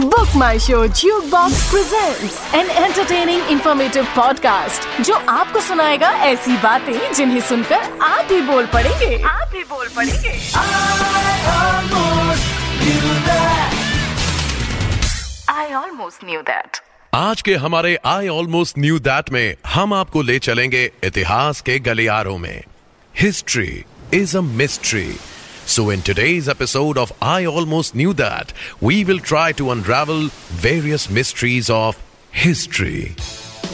Book My Show Jukebox presents an entertaining informative podcast, जो आपको सुनाएगा ऐसी बातें जिन्हें सुनकर आप भी बोल पड़ेंगे। आप भी बोल पड़ेंगे। I almost knew that. आज के हमारे आई ऑलमोस्ट न्यू दैट में हम आपको ले चलेंगे इतिहास के गलियारों में। History is a mystery So, in today's episode of I Almost Knew That, we will try to unravel various mysteries of history.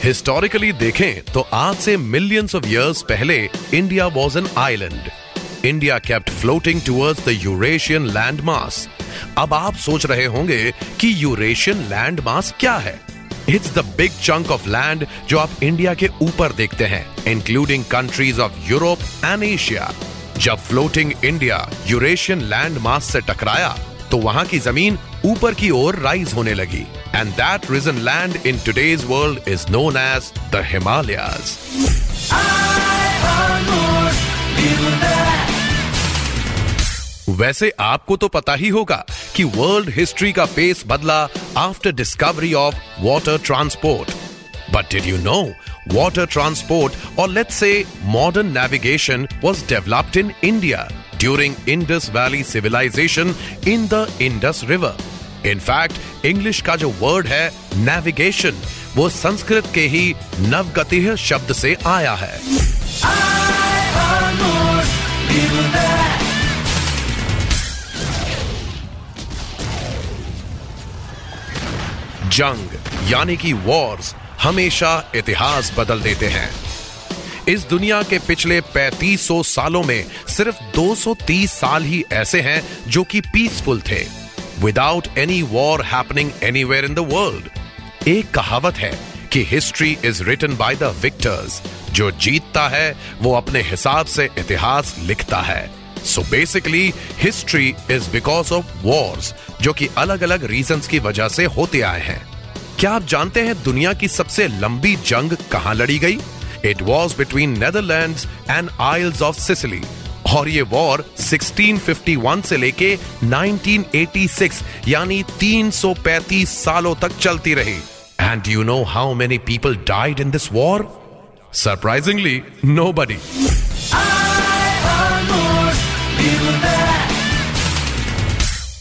Historically देखें तो आज से millions of years पहले India was an island. India kept floating towards the Eurasian landmass. अब आप सोच रहे होंगे कि यूरेशियन लैंड मास क्या है it's the big chunk of land जो आप इंडिया के ऊपर देखते हैं including countries of Europe and Asia जब floating India Eurasian land mass से टकराया तो वहाँ की ज़मीन ऊपर की ओर राइज होने लगी। And that region land in today's world is known as the Himalayas वैसे आपको तो पता ही होगा कि वर्ल्ड हिस्ट्री का फेस बदला after discovery of water transport but did you know water transport or let's say modern navigation was developed in India during Indus Valley civilization in the Indus River. In fact, English का जो word है navigation वो संस्कृत के ही नवगतिह शब्द से आया है जंग यानी कि वॉर्स हमेशा इतिहास बदल देते हैं। इस दुनिया के पिछले 3500 सालों में सिर्फ़ 230 साल ही ऐसे हैं जो कि पीसफुल थे। Without any war happening anywhere in the world एक कहावत है कि history is written by the victors जो जीतता है, वो अपने हिसाब से इतिहास लिखता है। So basically history is because of wars जो कि अलग अलग रीजंस की वजह से होते आए हैं। क्या आप जानते हैं दुनिया की सबसे लंबी जंग कहाँ लड़ी गई? It was between Netherland and Isles of Sicily और ये वॉर 1651 से लेके 1986 यानी 335 सालों तक चलती रही। And you know how many people died in this war surprisingly nobody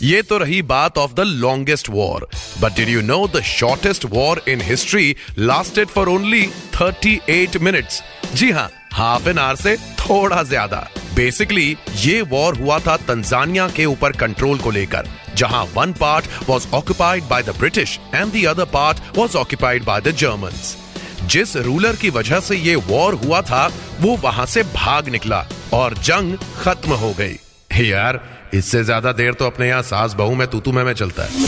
ये तो रही बात of the longest war but did you know the shortest war in history lasted for only 38 minutes जी हाँ हाफ़ एन आवर से थोड़ा ज़्यादा. Basically ये war हुआ था तंजानिया के ऊपर कंट्रोल को लेकर, जहाँ one part was occupied by the British and the other part was occupied by the Germans जिस रूलर की वजह से ये वॉर हुआ था, वो वहाँ से भाग निकला और जंग खत्म हो गई। यार इससे ज़्यादा देर तो अपने यहाँ सास बहू में तूतू में, में चलता है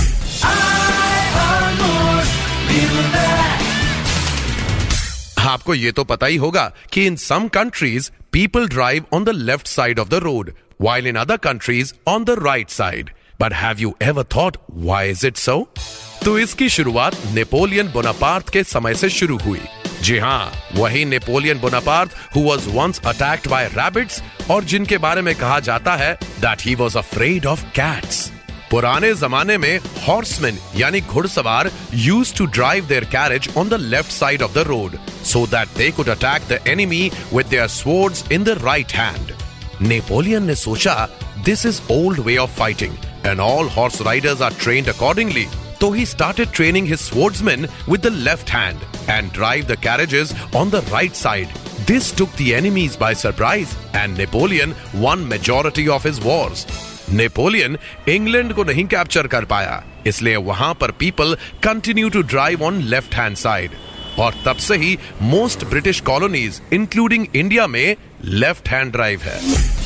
आपको ये तो पता ही होगा कि in some countries people drive on the left side of the road while in other countries on the right side. But have you ever thought why is it so? तो इसकी शुरुआत नेपोलियन बोनापार्ट के समय से शुरू हुई जी हाँ वही Napoleon Bonaparte who was once attacked by rabbits और जिनके बारे में कहा जाता है that he was afraid of cats पुराने जमाने में हॉर्समैन यानी घुड़सवार used to drive their carriage on the left side of the road so that they could attack the enemy with their swords in the right hand Napoleon ने सोचा this is old way of fighting and all horse riders are trained accordingly So he started training his swordsmen with the left hand. And drive the carriages on the right side. This took the enemies by surprise and Napoleon won majority of his wars. Napoleon England को नहीं capture कर पाया इसलिए वहाँ पर people continue to drive on left hand side और तब से ही most British colonies including India में लेफ़्ट हैंड ड्राइव है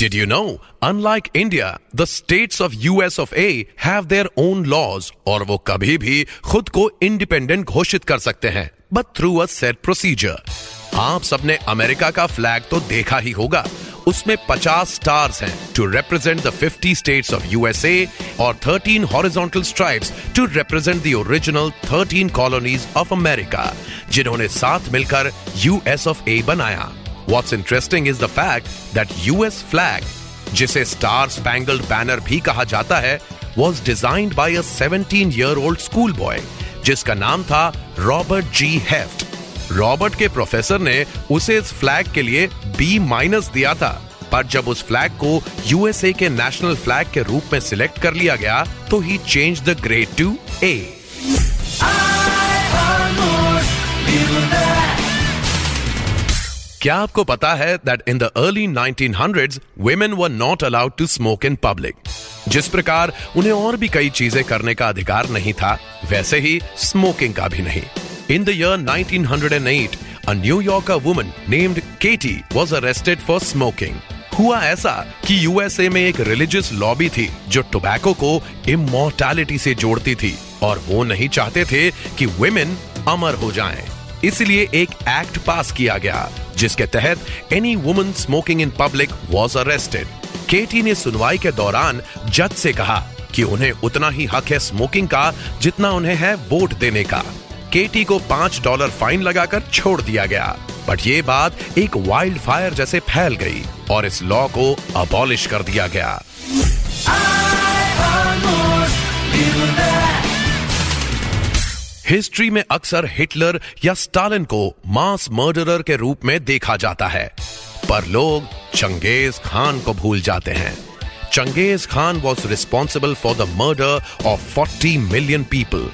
Did you know, unlike India, the states of US of A have their own laws और वो कभी भी खुद को इंडिपेंडेंट घोषित कर सकते हैं but through a set procedure आप सबने अमेरिका का फ्लैग तो देखा ही होगा। उसमें 50 स्टार्स हैं to represent the 50 states of USA और 13 horizontal stripes to represent the original 13 colonies of America जिन्होंने साथ मिलकर यूएस ऑफ़ ए बनाया। What's interesting is the fact that US flag, जिसे स्टार स्पैंगल्ड बैनर भी कहा जाता है was designed by a 17 year old school boy जिसका नाम था रॉबर्ट जी हेफ्ट रॉबर्ट के प्रोफेसर ने उसे इस फ्लैग के लिए बी माइनस दिया था, पर जब उस फ्लैग को यूएसए के नेशनल फ्लैग के रूप में सिलेक्ट कर लिया गया तो ही change the grade to A क्या आपको पता है that in the early 1900s women were not allowed to smoke in public जिस प्रकार उन्हें और भी कई चीज़ें करने का अधिकार नहीं था, वैसे ही स्मोकिंग का भी नहीं in the year 1908 a New Yorker woman named Katie was arrested for smoking. हुआ ऐसा कि यूएसए में एक रिलीजियस लॉबी थी, जो टोबैको को इमोर्टैलिटी से जोड़ती थी, और वो नहीं चाहते थे कि वुमेन अमर हो जाएँ। इसलिए एक एक्ट पास किया गया जिसके तहत any woman smoking in public was arrested केटी ने सुनवाई के दौरान जज से कहा कि उन्हें उतना ही हक है स्मोकिंग का जितना उन्हें है वोट देने का। केटी को पाँच डॉलर फाइन लगाकर छोड़ दिया गया। बट ये बात एक वाइल्ड फायर जैसे फैल गई और इस लॉ को अबॉलिश कर दिया गया। हिस्ट्री में अक्सर हिटलर या स्टालिन को मास मर्डरर के रूप में देखा जाता है। पर लोग चंगेज खान को भूल जाते हैं। Genghis Khan was responsible for the murder of 40 million people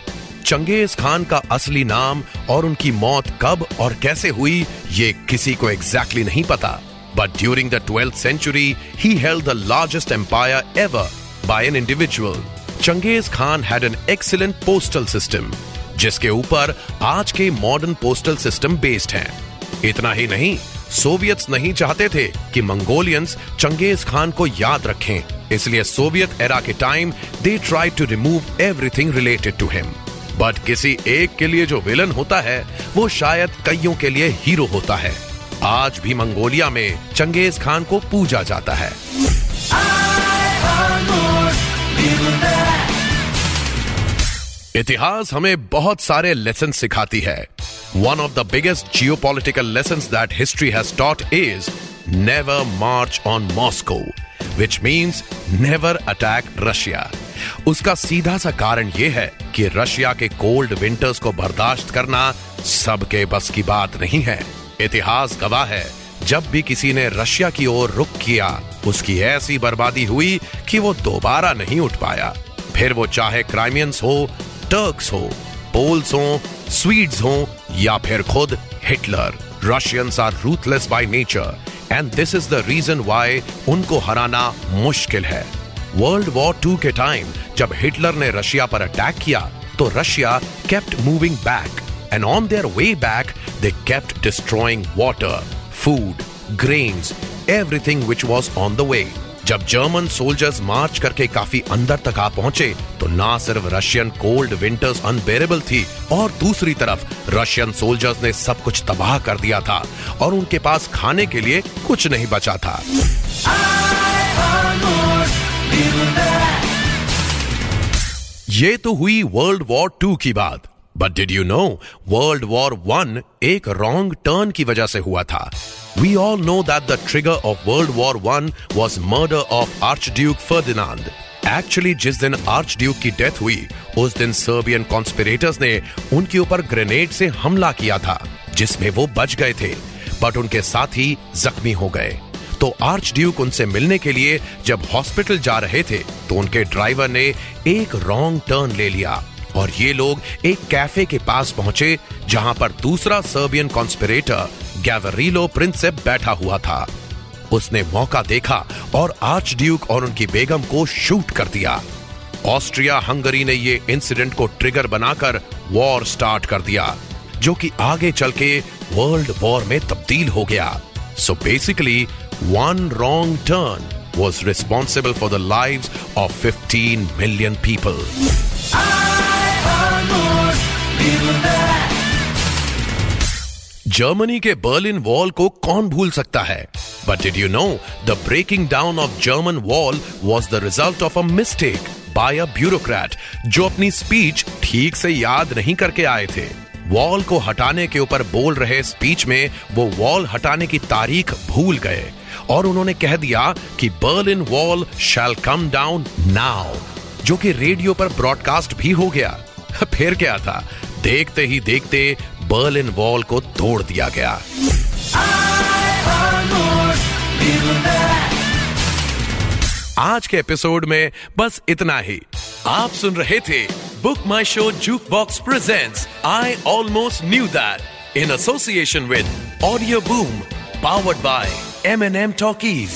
Genghis Khan का असली नाम और उनकी मौत कब और कैसे हुई, ये किसी को एग्जैक्टली exactly नहीं पता। But during the twelfth century he held the largest empire ever by an individual Genghis Khan had an excellent postal system जिसके ऊपर आज के मॉडर्न पोस्टल सिस्टम बेस्ड हैं। इतना ही नहीं सोवियत्स नहीं चाहते थे कि मंगोलियंस चंगेज खान को याद रखें। इसलिए सोवियत एरा के time they try to remove everything related to him but किसी एक के लिए जो विलन होता है, वो शायद कईयों के लिए हीरो होता है। आज भी मंगोलिया में चंगेज खान को पूजा जाता है। इतिहास हमें बहुत सारे लेसन सिखाती है। One of the biggest geopolitical lesson that history has taught is never march on Moscow which means never attack Russia उसका सीधा सा कारण यह है कि रशिया के कोल्ड विंटर्स को बर्दाश्त करना सबके बस की बात नहीं है। इतिहास गवाह है, जब भी किसी ने रशिया की ओर रुख किया, उसकी ऐसी बर्बादी हुई कि वो दोबारा नहीं उठ पाया। फिर वो चाहे क्राइमियंस हो टर्क्स हो पोल्स हो स्वीड्स हो या फिर खुद Hitler Russians are ruthless by nature and this is the reason why उनको हराना मुश्किल है वर्ल्ड वॉर टू के टाइम जब हिटलर ने रशिया पर अटैक किया तो Russia kept moving back and on their way back they kept destroying water food grains everything which was on the way जब जर्मन सोल्जर्स मार्च करके काफ़ी अंदर तक आ पहुँचे तो ना सिर्फ़ रशियन कोल्ड विंटर्स अनबेरेबल थी, और दूसरी तरफ़ रशियन सोल्जर्स ने सब कुछ तबाह कर दिया था, और उनके पास खाने के लिए कुछ नहीं बचा था। ये तो हुई वर्ल्ड वॉर टू की बात। But did you know world war one एक रॉन्ग टर्न की वजह से हुआ था? We all know that the trigger of world war one was murder of archduke Ferdinand actually जिस दिन आर्च ड्यूक की डेथ हुई, उस दिन सर्बियन कॉन्स्पिरेटर्स ने उनके ऊपर ग्रेनेड से हमला किया था, जिसमें वो बच गए थे बट उनके साथ ही जख्मी हो गए। तो आर्च ड्यूक उनसे मिलने के लिए जब हॉस्पिटल जा रहे थे तो उनके ड्राइवर ने एक रॉन्ग टर्न ले लिया। और ये लोग एक कैफ़े के पास पहुँचे, जहाँ पर दूसरा सर्बियन कॉन्स्पिरेटर गैवरीलो प्रिंसेप बैठा हुआ था। उसने मौका देखा और आर्च ड्यूक और उनकी बेगम को शूट कर दिया। ऑस्ट्रिया हंगरी ने ये इंसिडेंट को ट्रिगर बनाकर वॉर स्टार्ट कर दिया, जो कि आगे चल के वर्ल्ड वॉर में तब्दील हो गया। So basically one wrong turn was responsible for the lives of 15 million people. Germany के बर्लिन वॉल को कौन भूल सकता है? But did you know the breaking down of German wall was the result of a mistake by a bureaucrat जो अपनी speech ठीक से याद नहीं करके आए थे? वॉल को हटाने के ऊपर बोल रहे स्पीच में वो वॉल हटाने की तारीख भूल गए। और उन्होंने कह दिया कि Berlin wall shall come down now जो कि रेडियो पर ब्रॉडकास्ट भी हो गया। फिर क्या था? देखते ही देखते बर्लिन वॉल को तोड़ दिया गया। आज के एपिसोड में बस इतना ही। आप सुन रहे थे book my show juke box present I almost knew that in association with audio boom powered by M N M talkies